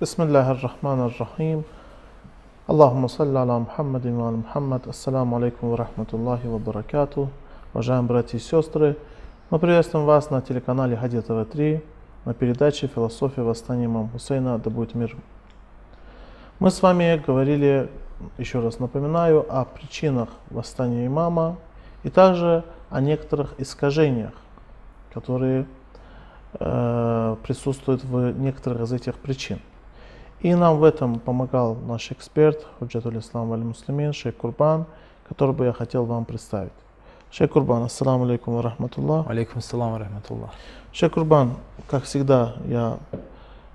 بسم الله الرحمن الرحيم اللهم صل على محمد وعلى محمد Ассаламу алейкум ва рахматуллахи ва баракату Уважаемые братья и сестры, мы приветствуем вас на телеканале Хади ТВ3 на передаче «Философия восстания имама Хусейна, да будет мир». Мы с вами говорили, еще раз напоминаю, о причинах восстания имама и также о некоторых искажениях, которые э, присутствуют в некоторых из этих причин. и нам в этом помогал наш эксперт, Худжатуль Ислам Валь Муслимин, шейх Курбан, который бы я хотел вам представить. Шейх Курбан, ассаламу алейкум ва рахматуллах. Алейкум ассалам ва рахматуллах. Шейх Курбан, как всегда, я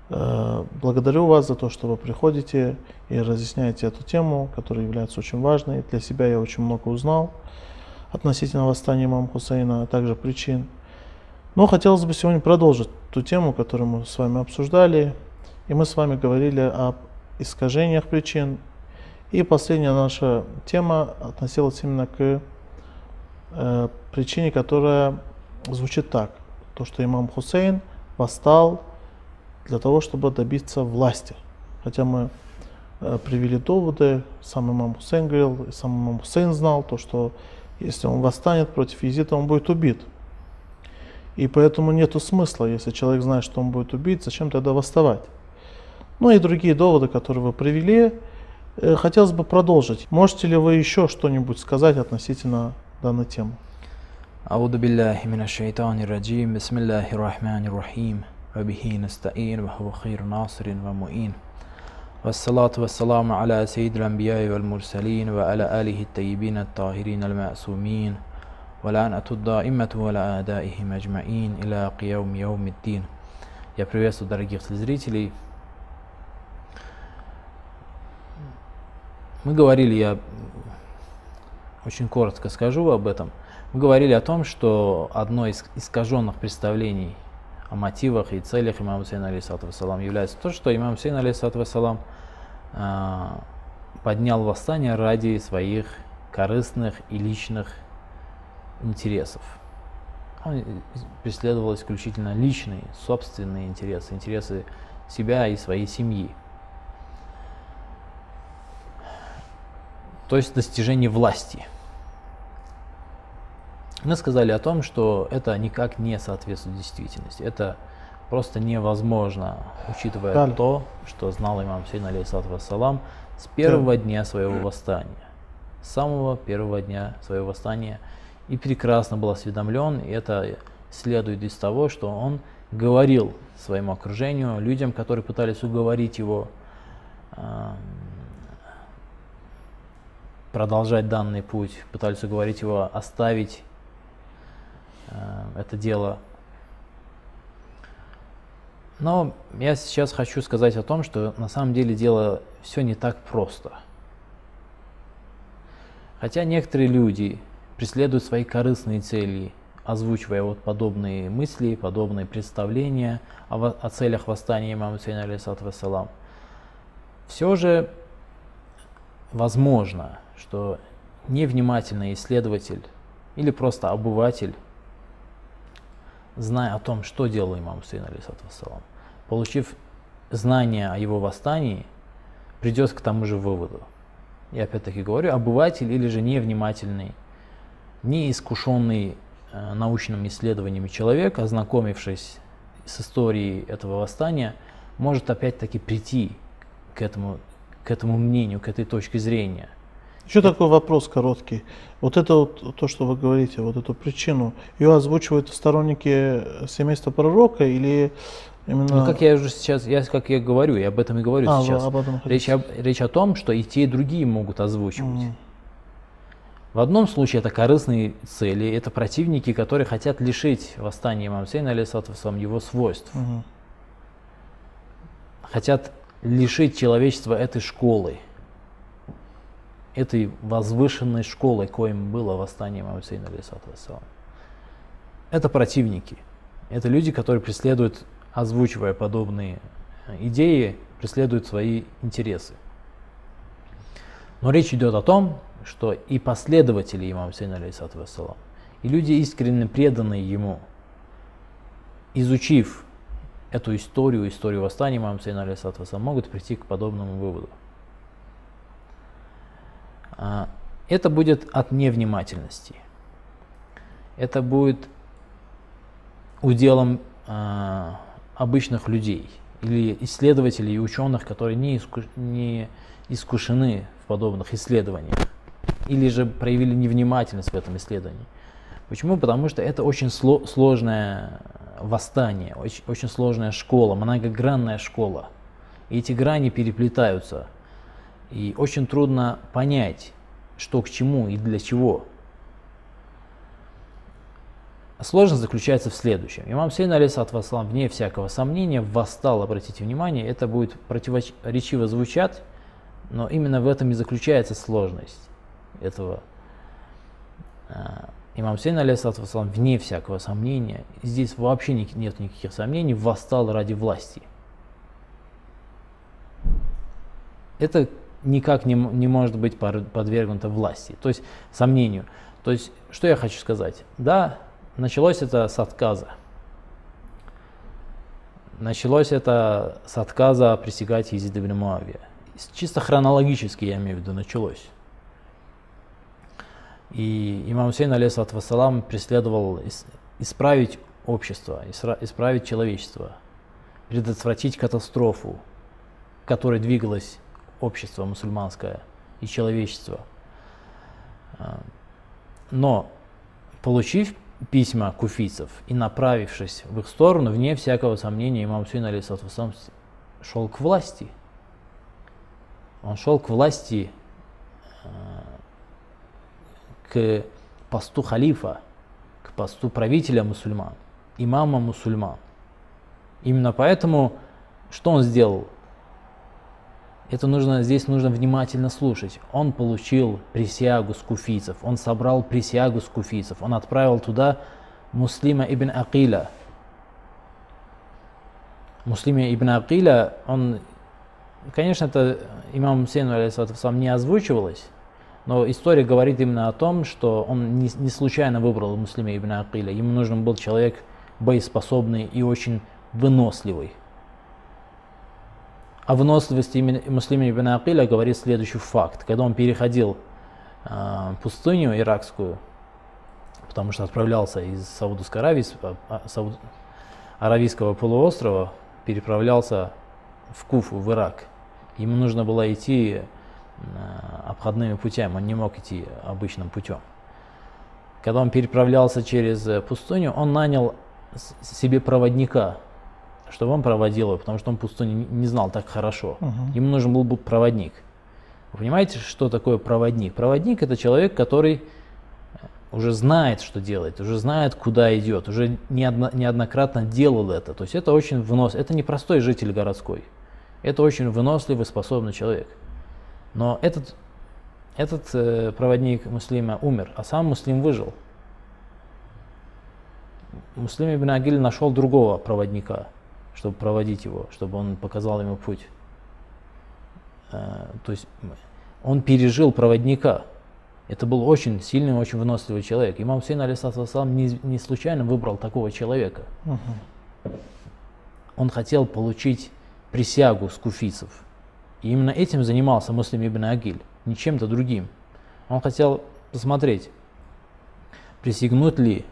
э, благодарю вас за то, что вы приходите и разъясняете эту тему, которая является очень важной. Для себя я очень много узнал относительно восстания имама Хусейна, а также причин. Но хотелось бы сегодня продолжить ту тему, которую мы с вами обсуждали, и мы с вами говорили об искажениях причин. И последняя наша тема относилась именно к э, причине, которая звучит так. То, что имам Хусейн восстал для того, чтобы добиться власти. Хотя мы э, привели доводы, сам имам Хусейн говорил, и сам имам Хусейн знал, то, что если он восстанет против Езида, он будет убит. И поэтому нет смысла, если человек знает, что он будет убит, зачем тогда восставать? Ну и другие доводы, которые вы привели, хотелось бы продолжить. Можете ли вы еще что-нибудь сказать относительно данной темы? أعوذ بالله من الشيطان الرجيم بسم الله الرحمن الرحيم وبه نستعين وهو خير ناصر ومؤين والصلاة والسلام على سيد الأنبياء والمرسلين وعلى آله الطيبين الطاهرين المعصومين ولعنة الدائمة ولا أعدائهم أجمعين إلى قيام يوم الدين Я приветствую дорогих зрителей. Мы говорили, я очень коротко скажу об этом. Мы говорили о том, что одно из искаженных представлений о мотивах и целях имама Хусейна алейсалату вассалам является то, что имам Хусейн алейсалату вассалам э, поднял восстание ради своих корыстных и личных интересов. Он преследовал исключительно личные, собственные интересы, интересы себя и своей семьи. То есть достижение власти. Мы сказали о том, что это никак не соответствует действительности. Это просто невозможно, учитывая Далее. то, что знал имам Сейн алейхиссалату вассалам с первого дня своего восстания. С самого первого дня своего восстания. И прекрасно был осведомлен, и это следует из того, что он говорил своему окружению, людям, которые пытались уговорить его продолжать данный путь, пытались уговорить его оставить э, это дело. Но я сейчас хочу сказать о том, что на самом деле дело все не так просто. Хотя некоторые люди преследуют свои корыстные цели, озвучивая вот подобные мысли, подобные представления о, о целях восстания имама Хусейна, алейсалам, все же возможно, что невнимательный исследователь или просто обыватель, зная о том, что делал имам Хусейн, алейсалам, получив знания о его восстании, придет к тому же выводу. Я опять-таки говорю, обыватель или же невнимательный, неискушенный э, научными исследованиями человек, ознакомившись с историей этого восстания, может опять-таки прийти к этому, к этому мнению, к этой точке зрения – еще такой вопрос короткий. Вот это вот то, что вы говорите, вот эту причину, ее озвучивают сторонники семейства пророка или именно... Ну, как я уже сейчас, я как я говорю, я об этом и говорю а, сейчас. Об этом речь, об, речь о том, что и те, и другие могут озвучивать. Mm. В одном случае это корыстные цели, это противники, которые хотят лишить восстания имама Хусейна, алейсалам, его свойств. Mm. Хотят лишить человечества этой школы этой возвышенной школой, коим было восстание имама Хусейна. Это противники. Это люди, которые преследуют, озвучивая подобные идеи, преследуют свои интересы. Но речь идет о том, что и последователи имама Хусейна, алейсалам, и люди искренне преданные ему, изучив эту историю, историю восстания имама Хусейна алейхиссалату могут прийти к подобному выводу. А, это будет от невнимательности. Это будет уделом а, обычных людей или исследователей и ученых, которые не, иску, не искушены в подобных исследованиях или же проявили невнимательность в этом исследовании. Почему? Потому что это очень сло, сложное восстание, очень, очень сложная школа, многогранная школа. И эти грани переплетаются. И очень трудно понять, что к чему и для чего. Сложность заключается в следующем. Имам Сейн, алейсалат вассалам, вне всякого сомнения, восстал, обратите внимание, это будет противоречиво звучать, но именно в этом и заключается сложность этого. А, имам Сейн, алейсалат вассалам, вне всякого сомнения, здесь вообще нет никаких сомнений, восстал ради власти. Это никак не, не может быть подвергнуто власти, то есть сомнению. То есть, что я хочу сказать? Да, началось это с отказа. Началось это с отказа присягать Езид ибн Муавия. Чисто хронологически, я имею в виду, началось. И имам Хусейн, алейхиссалату вассалам, преследовал исправить общество, исправить человечество, предотвратить катастрофу, которой двигалось общество мусульманское и человечество. А, но, получив письма куфийцев и направившись в их сторону, вне всякого сомнения, имам Хусейн алейсалам шел к власти. Он шел к власти, а, к посту халифа, к посту правителя мусульман, имама мусульман. Именно поэтому, что он сделал? Это нужно, здесь нужно внимательно слушать. Он получил присягу с куфийцев, он собрал присягу с куфийцев, он отправил туда Муслима ибн Акиля. Муслима ибн Акиля, он, конечно, это имам Сейну сам не озвучивалось, но история говорит именно о том, что он не, не случайно выбрал Муслима ибн Акиля. Ему нужен был человек боеспособный и очень выносливый. О выносливости Муслима ибн Акиля говорит следующий факт. Когда он переходил э, пустыню иракскую, потому что отправлялся из Саудовской Аравии, а, а, Сауд... Аравийского полуострова, переправлялся в Куфу, в Ирак. Ему нужно было идти обходными путями, он не мог идти обычным путем. Когда он переправлялся через пустыню, он нанял себе проводника, чтобы он проводил его, потому что он пустыню не знал так хорошо. Угу. Ему нужен был бы проводник. Вы понимаете, что такое проводник? Проводник это человек, который э, уже знает, что делает, уже знает, куда идет, уже неодно, неоднократно делал это. То есть это очень вынос, это не простой житель городской, это очень выносливый, способный человек. Но этот, этот э, проводник муслима умер, а сам муслим выжил. Муслим ибн Агиль нашел другого проводника – чтобы проводить его, чтобы он показал ему путь. Э, то есть он пережил проводника. Это был очень сильный, очень выносливый человек. Имам Хусейн, алейсалам, не, не случайно выбрал такого человека. Угу. Он хотел получить присягу с куфийцев. И именно этим занимался Муслим ибн Агиль, не чем-то другим. Он хотел посмотреть, присягнут ли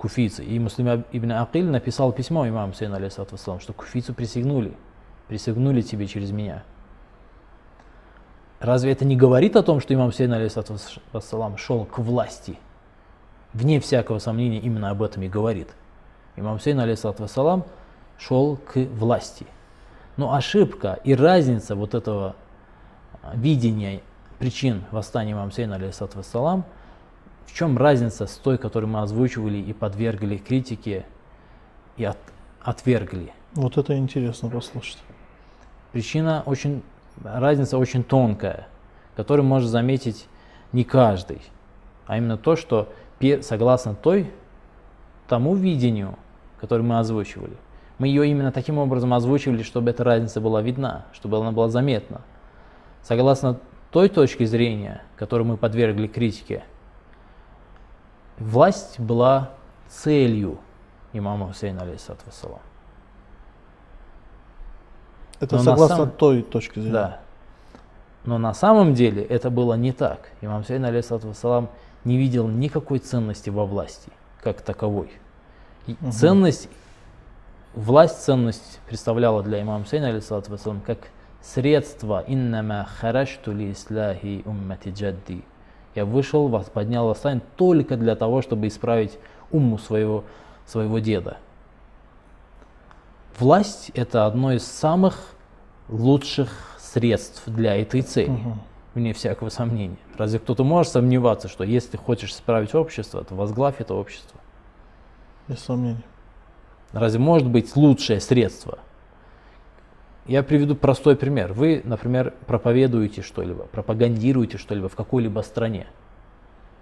куфийцы. И Муслим ибн Акиль написал письмо имаму Сейну, алейсалату что куфийцы присягнули, присягнули тебе через меня. Разве это не говорит о том, что имам Сейн, алейсалату шел к власти? Вне всякого сомнения именно об этом и говорит. Имам Сейн, алейсалату шел к власти. Но ошибка и разница вот этого видения причин восстания имама Сейна, алейсалату в чем разница с той, которую мы озвучивали и подвергли критике и от, отвергли? Вот это интересно послушать. Причина очень, разница очень тонкая, которую может заметить не каждый, а именно то, что согласно той, тому видению, которое мы озвучивали, мы ее именно таким образом озвучивали, чтобы эта разница была видна, чтобы она была заметна. Согласно той точке зрения, которую мы подвергли критике, власть была целью имама Хусейна, алейхиссалату Это Но согласно самом- той точки зрения. Да. Но на самом деле это было не так. Имам Хусейн, алейхиссалату вассалам, не видел никакой ценности во власти, как таковой. И Мгм. Ценность, власть ценность представляла для имама Хусейна, алейхиссалату вассалам, как средство «иннама харашту ли исляхи уммати джадди». Я вышел, вас поднял восстание только для того, чтобы исправить умму своего, своего деда. Власть – это одно из самых лучших средств для этой цели, Мгм. вне всякого сомнения. Разве кто-то может сомневаться, что если хочешь исправить общество, то возглавь это общество? Без сомнений. Разве может быть лучшее средство? Я приведу простой пример. Вы, например, проповедуете что-либо, пропагандируете что-либо в какой-либо стране.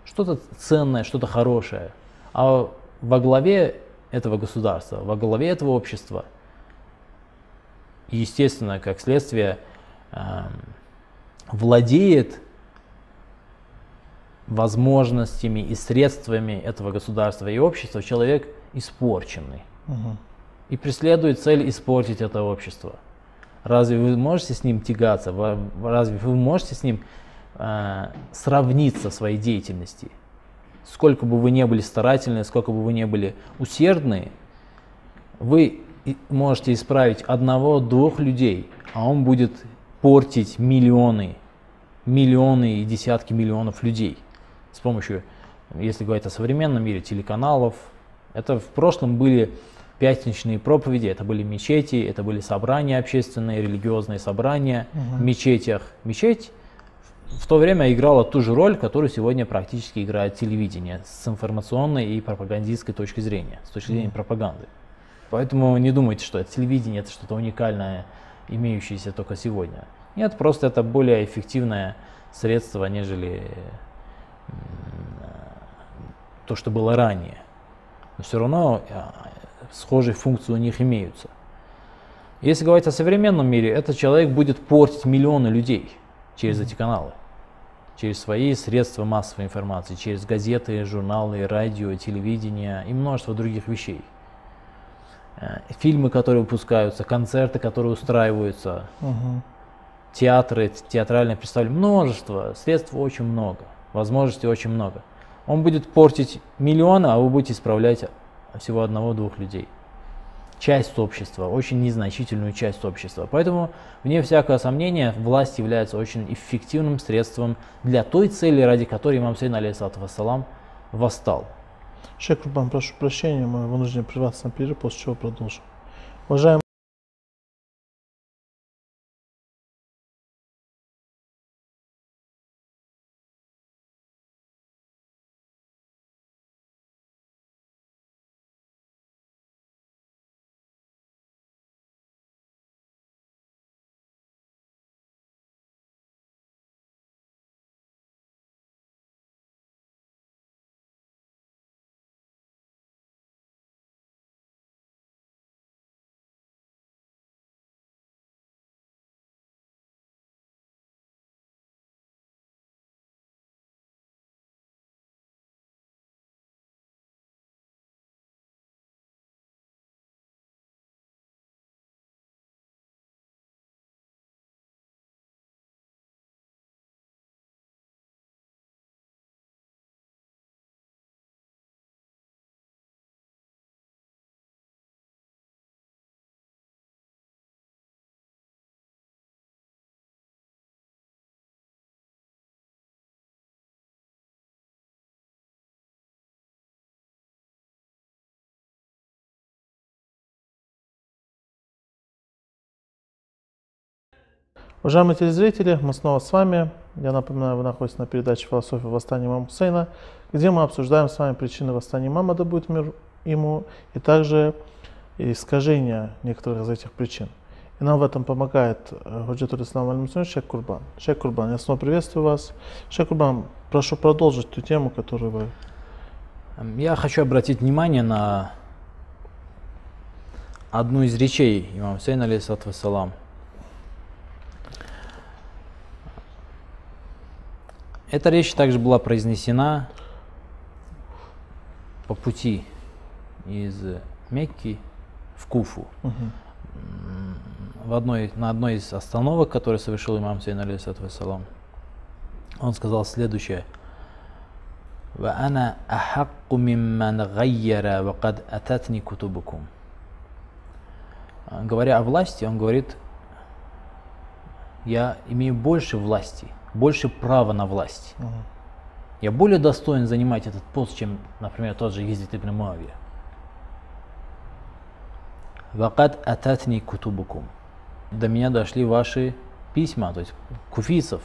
Что-то ценное, что-то хорошее. А во главе этого государства, во главе этого общества, естественно, как следствие, эм, владеет возможностями и средствами этого государства и общества человек испорченный Мгм. и преследует цель испортить это общество. Разве вы можете с ним тягаться? Разве вы можете с ним э, сравниться в своей деятельности? Сколько бы вы ни были старательны, сколько бы вы ни были усердны, вы можете исправить одного-двух людей, а он будет портить миллионы, миллионы и десятки миллионов людей с помощью, если говорить о современном мире, телеканалов. Это в прошлом были пятничные проповеди, это были мечети, это были собрания общественные, религиозные собрания в мечетях. Мечеть в то время играла ту же роль, которую сегодня практически играет телевидение с информационной и пропагандистской точки зрения, с точки зрения пропаганды. Поэтому не думайте, что это телевидение это что-то уникальное, имеющееся только сегодня. Нет, просто это более эффективное средство, нежели то, что было ранее. Но все равно э, схожие функции у них имеются. Если говорить о современном мире, этот человек будет портить миллионы людей через эти каналы, через свои средства массовой информации, через газеты, журналы, радио, телевидение и множество других вещей. Э, Фильмы, которые выпускаются, концерты, которые устраиваются, Мгм. театры, театральные представления, множество, средств очень много, возможностей очень много. Он будет портить миллионы, а вы будете исправлять всего одного-двух людей. Часть общества, очень незначительную часть общества. Поэтому, вне всякого сомнения, власть является очень эффективным средством для той цели, ради которой имам Сейн, алейхиссалату вассалам, восстал. Шейх Курбан, прошу прощения, мы вынуждены прерваться на перерыв, после чего продолжим. Уважаемые Уважаемые телезрители, мы снова с вами. Я напоминаю, вы находитесь на передаче «Философия восстания имама Хусейна», где мы обсуждаем с вами причины восстания имама, да будет мир ему, и также искажения некоторых из этих причин. И нам в этом помогает э, Худжатуль Ислам аль Шейх Курбан. Шейх Курбан, я снова приветствую вас. Шейх Курбан, прошу продолжить ту тему, которую вы... Эм, Я хочу обратить внимание на одну из речей имама Хусейна, алейхиссалату вассалам. Эта речь также была произнесена по пути из Мекки в Куфу. Мгм. М, в одной, на одной из остановок, которые совершил имам Сейн алейхиссалам, он сказал следующее. وأنا أحق ممن غير وقد أتتني كتبكم. Говоря о власти, он говорит, я имею больше власти, больше права на власть. Uh-huh. Я более достоин занимать этот пост, чем, например, тот же Езид ибн Муавия. Вакад ататни кутубукум. До меня дошли ваши письма, то есть куфийцев.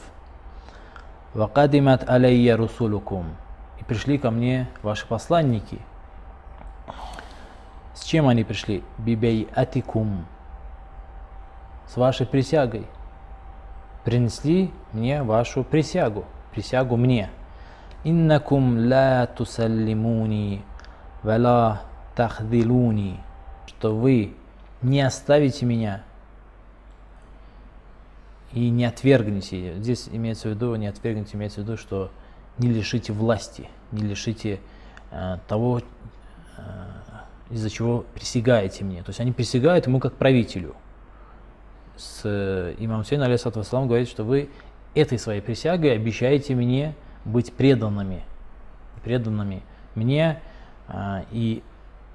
Вакадимат алейя русулукум. И пришли ко мне ваши посланники. С чем они пришли? Бибей атикум. С вашей присягой принесли мне вашу присягу, присягу мне. Иннакум ла тусаллимуни вала тахдилуни, что вы не оставите меня и не отвергните. Здесь имеется в виду, не отвергните, имеется в виду, что не лишите власти, не лишите э, того, э, из-за чего присягаете мне. То есть они присягают ему как правителю – с, имам Сейн, алейсалату говорит, что вы этой своей присягой обещаете мне быть преданными, преданными мне а, и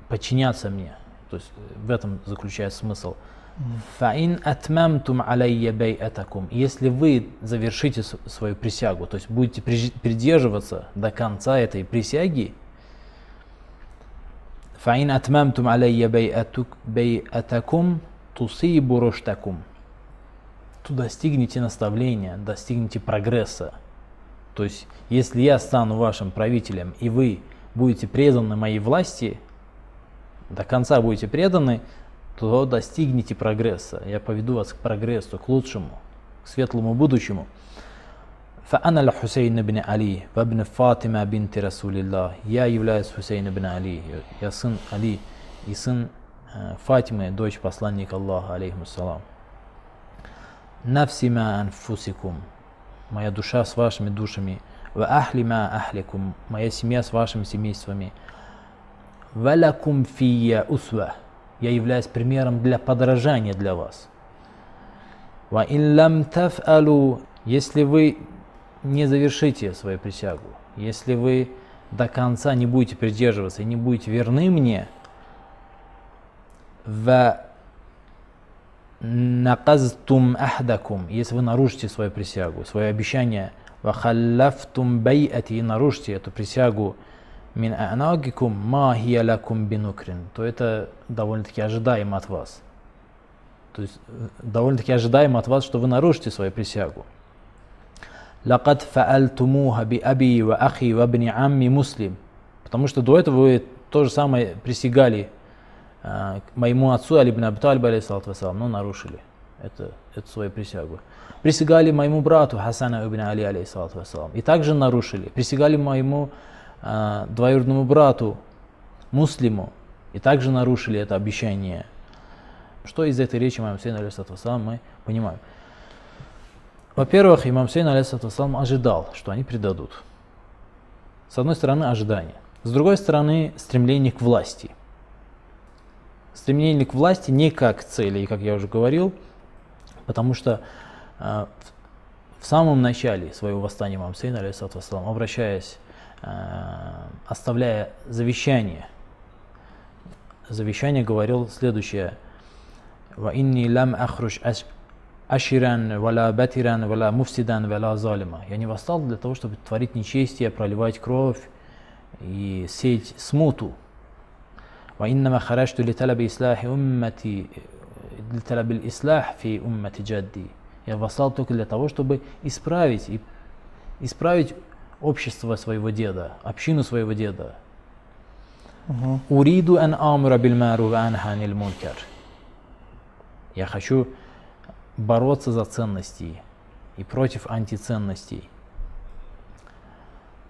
подчиняться мне. То есть э, в этом заключается смысл. Фаин атмамтум алейя бейатакум. Если вы завершите свою присягу, то есть будете придерживаться до конца этой присяги, фаин атмамтум алейя бейатакум тусибу руштакум То достигнете наставления, достигнете прогресса. То есть, если я стану вашим правителем, и вы будете преданы моей власти, до конца будете преданы, то достигнете прогресса. Я поведу вас к прогрессу, к лучшему, к светлому будущему. فأنا الحسين بن علي وابن فاطمة بنت رسول الله. Я являюсь Хусейн ибн Али. Я сын Али и сын э, Фатимы, дочь посланника Аллаха, алейхиссалам. Навсима анфусикум моя душа с вашими душами, ва ахли ма ахликум, моя семья с вашими семействами, валякум фия усва, я являюсь примером для подражания для вас. Ва ин лам таф'алу, если вы не завершите свою присягу, если вы до конца не будете придерживаться и не будете верны мне, наказтум ахдакум, если вы нарушите свою присягу, свое обещание, вахаллафтум байати и нарушите эту присягу мин анагикум ма бинукрин, то это довольно-таки ожидаемо от вас. То есть э, довольно-таки ожидаемо от вас, что вы нарушите свою присягу. Лакад фаальтумуха би аби ва ахи ва бни амми муслим. Потому что до этого вы то же самое присягали а, моему отцу Али ибн Абу Талиб, но ну, нарушили это, эту свою присягу. Присягали моему брату Хасана ибн Али, алейхиссалату и также нарушили. Присягали моему э, двоюродному брату, муслиму, и также нарушили это обещание. Что из этой речи имам Сейн, алейхиссалату мы понимаем? Во-первых, имам Сейн, алейхиссалату ожидал, что они предадут. С одной стороны, ожидание. С другой стороны, стремление к власти – стремление к власти не как цели, как я уже говорил, потому что э, в самом начале своего восстания Имам Сейн, обращаясь, э, оставляя завещание, завещание говорил следующее. «Ваинни лам ахруш аширан, вала батиран, вала муфсидан, вала залима». Я не восстал для того, чтобы творить нечестие, проливать кровь и сеть смуту وإنما خرجت لطلب إصلاح أمتي لطلب الإصلاح في أمة جدي Я восстал только для того, чтобы исправить, и, исправить общество своего деда, общину своего деда. Уриду ан амура биль маруф анханил мункар. Я хочу бороться за ценности и против антиценностей.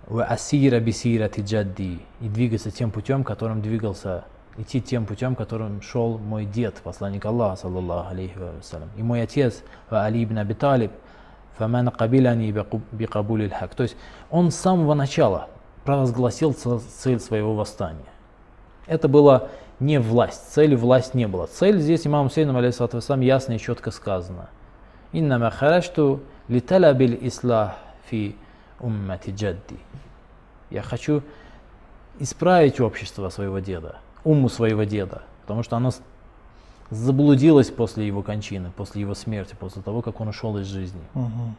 Ва асира бисира джадди. И двигаться тем путем, которым двигался идти тем путем, которым шел мой дед, посланник Аллаха, саллаллаху алейхи вассалям. И мой отец, Али ибн Аби Талиб, фаман кабиляни бикабули хак. То есть он с самого начала провозгласил цель своего восстания. Это была не власть, цели власть не было. Цель здесь имам Хусейном, алейхиссалам, ясно и четко сказано. «Иннама харашту литалабил ислах фи уммати джадди». Я хочу исправить общество своего деда, уму своего деда, потому что оно заблудилось после его кончины, после его смерти, после того, как он ушел из жизни. Угу.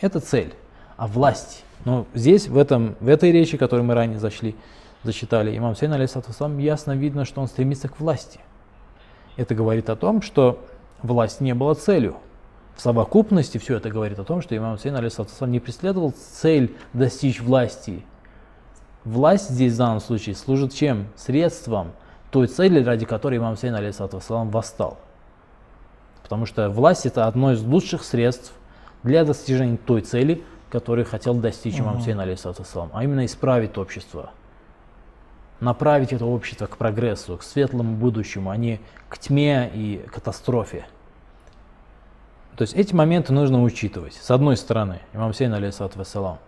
Это цель. А власть. Но здесь, в, этом, в этой речи, которую мы ранее зашли, зачитали, имам Сейн, алейсалам, ясно видно, что он стремится к власти. Это говорит о том, что власть не была целью. В совокупности все это говорит о том, что имам Сейн, алейсалам, не преследовал цель достичь власти. Власть здесь в данном случае служит чем? Средством той цели, ради которой имам Сейн, алейсалам, восстал. Потому что власть это одно из лучших средств для достижения той цели, которую хотел достичь имам Сейн, алейсалам, а именно исправить общество направить это общество к прогрессу, к светлому будущему, а не к тьме и катастрофе. То есть эти моменты нужно учитывать. С одной стороны, имам Сейн, вассалам,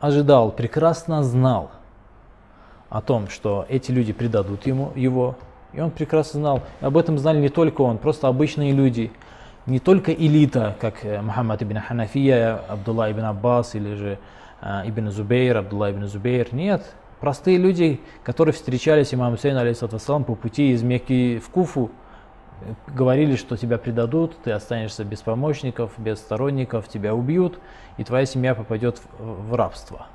ожидал, прекрасно знал о том, что эти люди предадут ему его, и он прекрасно знал. Об этом знали не только он, просто обычные люди, не только элита, как э, Мухаммад ибн Ханафия, Абдулла ибн Аббас или же э, ибн Зубейр, Абдулла ибн Зубейр. Нет, Простые люди, которые встречались имаму Сейну, алейхиссалам, по пути из Мекки в Куфу, говорили, что тебя предадут, ты останешься без помощников, без сторонников, тебя убьют, и твоя семья попадет в, в рабство,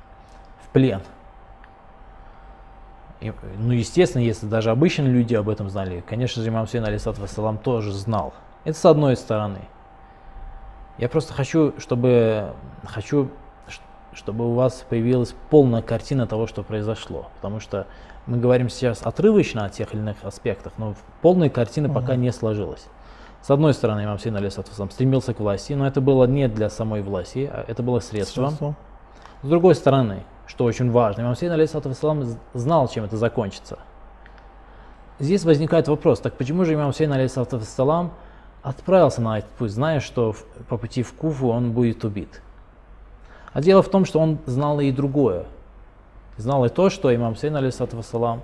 в плен. И, ну, естественно, если даже обычные люди об этом знали, конечно же, имам Сейн, алейхиссалам, тоже знал. Это с одной стороны. Я просто хочу, чтобы, хочу чтобы у вас появилась полная картина того, что произошло. Потому что мы говорим сейчас отрывочно о тех или иных аспектах, но полной картины угу. пока не сложилось. С одной стороны, имам Сейн Алисатусам стремился к власти, но это было не для самой власти, а это было средством. Средство. С другой стороны, что очень важно, имам Сейн Алисатусам знал, чем это закончится. Здесь возникает вопрос, так почему же имам Сейн Алисатусам отправился на этот путь, зная, что по пути в Куфу он будет убит? А дело в том, что он знал и другое. Знал и то, что имам Сейн, алейсалам,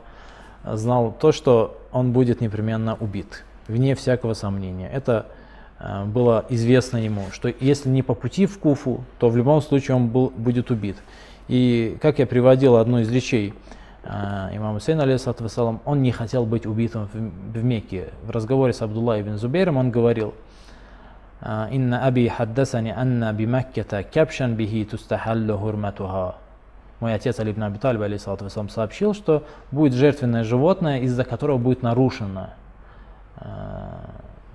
знал то, что он будет непременно убит, вне всякого сомнения. Это э, было известно ему, что если не по пути в Куфу, то в любом случае он был, будет убит. И как я приводил одно из речей э, имама Сейна, алейсалам, он не хотел быть убитым в, в Мекке. В разговоре с Абдулла ибн Зубейром он говорил – إن أبي حدثني أن بمكة كبشا به تستحل حرمتها Мой отец Али ибн Аби Талиб, алейхиссалату сообщил, что будет жертвенное животное, из-за которого будет нарушена э,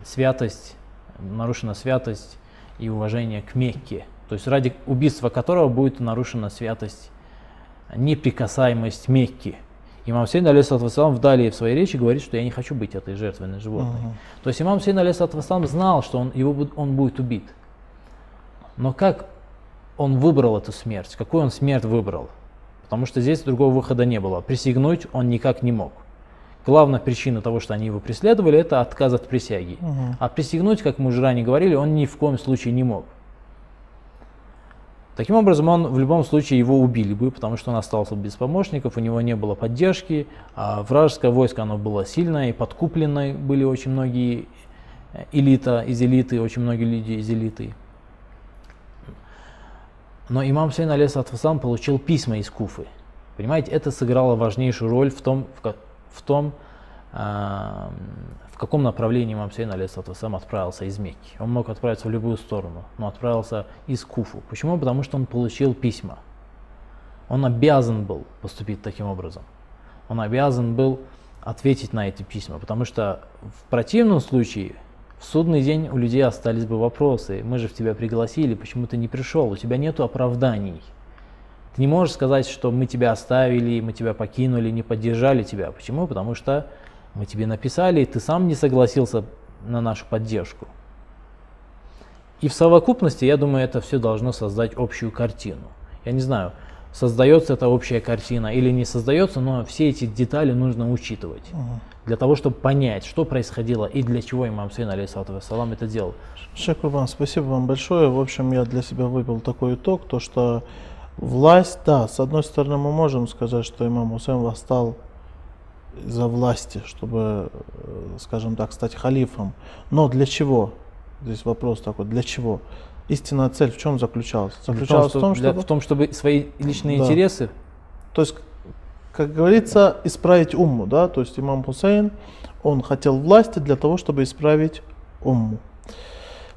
святость, нарушена святость и уважение к Мекке. То есть ради убийства которого будет нарушена святость, неприкасаемость Мекки. Имам Сейн, алейхиссалам, вдали в своей речи говорит, что я не хочу быть этой жертвенной животной. Uh-huh. То есть имам Сейн, алейхиссалам, знал, что он, его, он будет убит. Но как он выбрал эту смерть? Какую он смерть выбрал? Потому что здесь другого выхода не было. Присягнуть он никак не мог. Главная причина того, что они его преследовали, это отказ от присяги. Uh-huh. А присягнуть, как мы уже ранее говорили, он ни в коем случае не мог. Таким образом, он в любом случае его убили бы, потому что он остался без помощников, у него не было поддержки, а вражеское войско оно было сильное и подкупленное, были очень многие э, элита из элиты, очень многие люди из элиты. Но имам Сейн алейсалам получил письма из Куфы. Понимаете, это сыграло важнейшую роль в том, в, в том, в каком направлении имам Сейн сам отправился из Мекки. Он мог отправиться в любую сторону, но отправился из Куфу. Почему? Потому что он получил письма. Он обязан был поступить таким образом. Он обязан был ответить на эти письма, потому что в противном случае в судный день у людей остались бы вопросы. Мы же в тебя пригласили, почему ты не пришел? У тебя нет оправданий. Ты не можешь сказать, что мы тебя оставили, мы тебя покинули, не поддержали тебя. Почему? Потому что мы тебе написали, и ты сам не согласился на нашу поддержку. И в совокупности, я думаю, это все должно создать общую картину. Я не знаю, создается эта общая картина или не создается, но все эти детали нужно учитывать. Угу. Для того, чтобы понять, что происходило и для чего имам Сейн, алейхиссалату вассалам, это делал. Шейх Курбан, спасибо вам большое. В общем, я для себя выбил такой итог, то что власть, да, с одной стороны мы можем сказать, что имам Хусейн восстал из-за власти, чтобы, э, скажем так, стать халифом. Но для чего? Здесь вопрос такой, для чего? Истинная цель в чем заключалась? Заключалась в том, чтобы, в том, чтобы свои личные да. интересы. То есть, как говорится, исправить умму, да, то есть имам Хусейн, он хотел власти для того, чтобы исправить умму.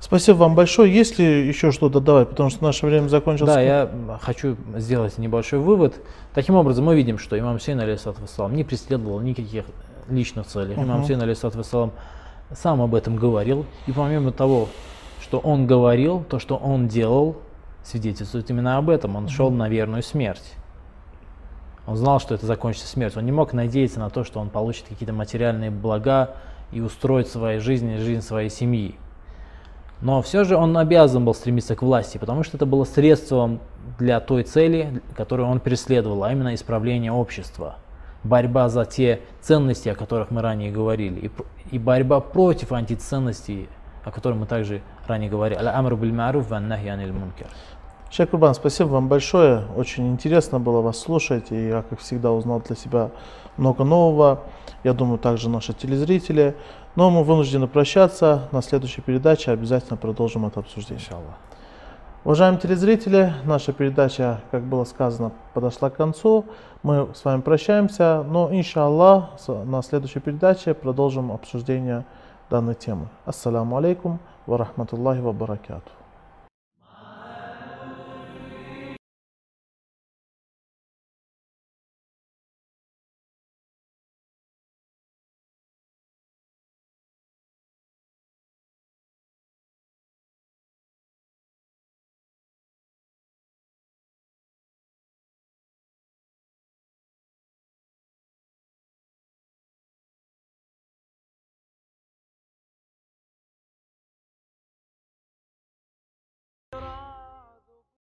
Спасибо вам большое. Есть ли еще что-то добавить, потому что наше время закончилось? Да, я хочу сделать небольшой вывод. Таким образом, мы видим, что имам Сейн, алейсалам, не преследовал никаких личных целей. Uh-huh. Имам Сейн, алейсалам, сам об этом говорил. И помимо того, что он говорил, то, что он делал, свидетельствует именно об этом. Он uh-huh. шел на верную смерть. Он знал, что это закончится смертью. Он не мог надеяться на то, что он получит какие-то материальные блага и устроит свою жизнь и жизнь своей семьи. Но все же он обязан был стремиться к власти, потому что это было средством для той цели, которую он преследовал, а именно исправление общества. Борьба за те ценности, о которых мы ранее говорили, и, и борьба против антиценностей, о которых мы также ранее говорили. Шейх Курбан, спасибо вам большое. Очень интересно было вас слушать, и я, как всегда, узнал для себя много нового. Я думаю, также наши телезрители. Но мы вынуждены прощаться. На следующей передаче обязательно продолжим это обсуждение. Иншаллах. Уважаемые телезрители, наша передача, как было сказано, подошла к концу. Мы с вами прощаемся, но, иншаллах, на следующей передаче продолжим обсуждение данной темы. Ассаламу алейкум ва рахматуллахи ва баракату.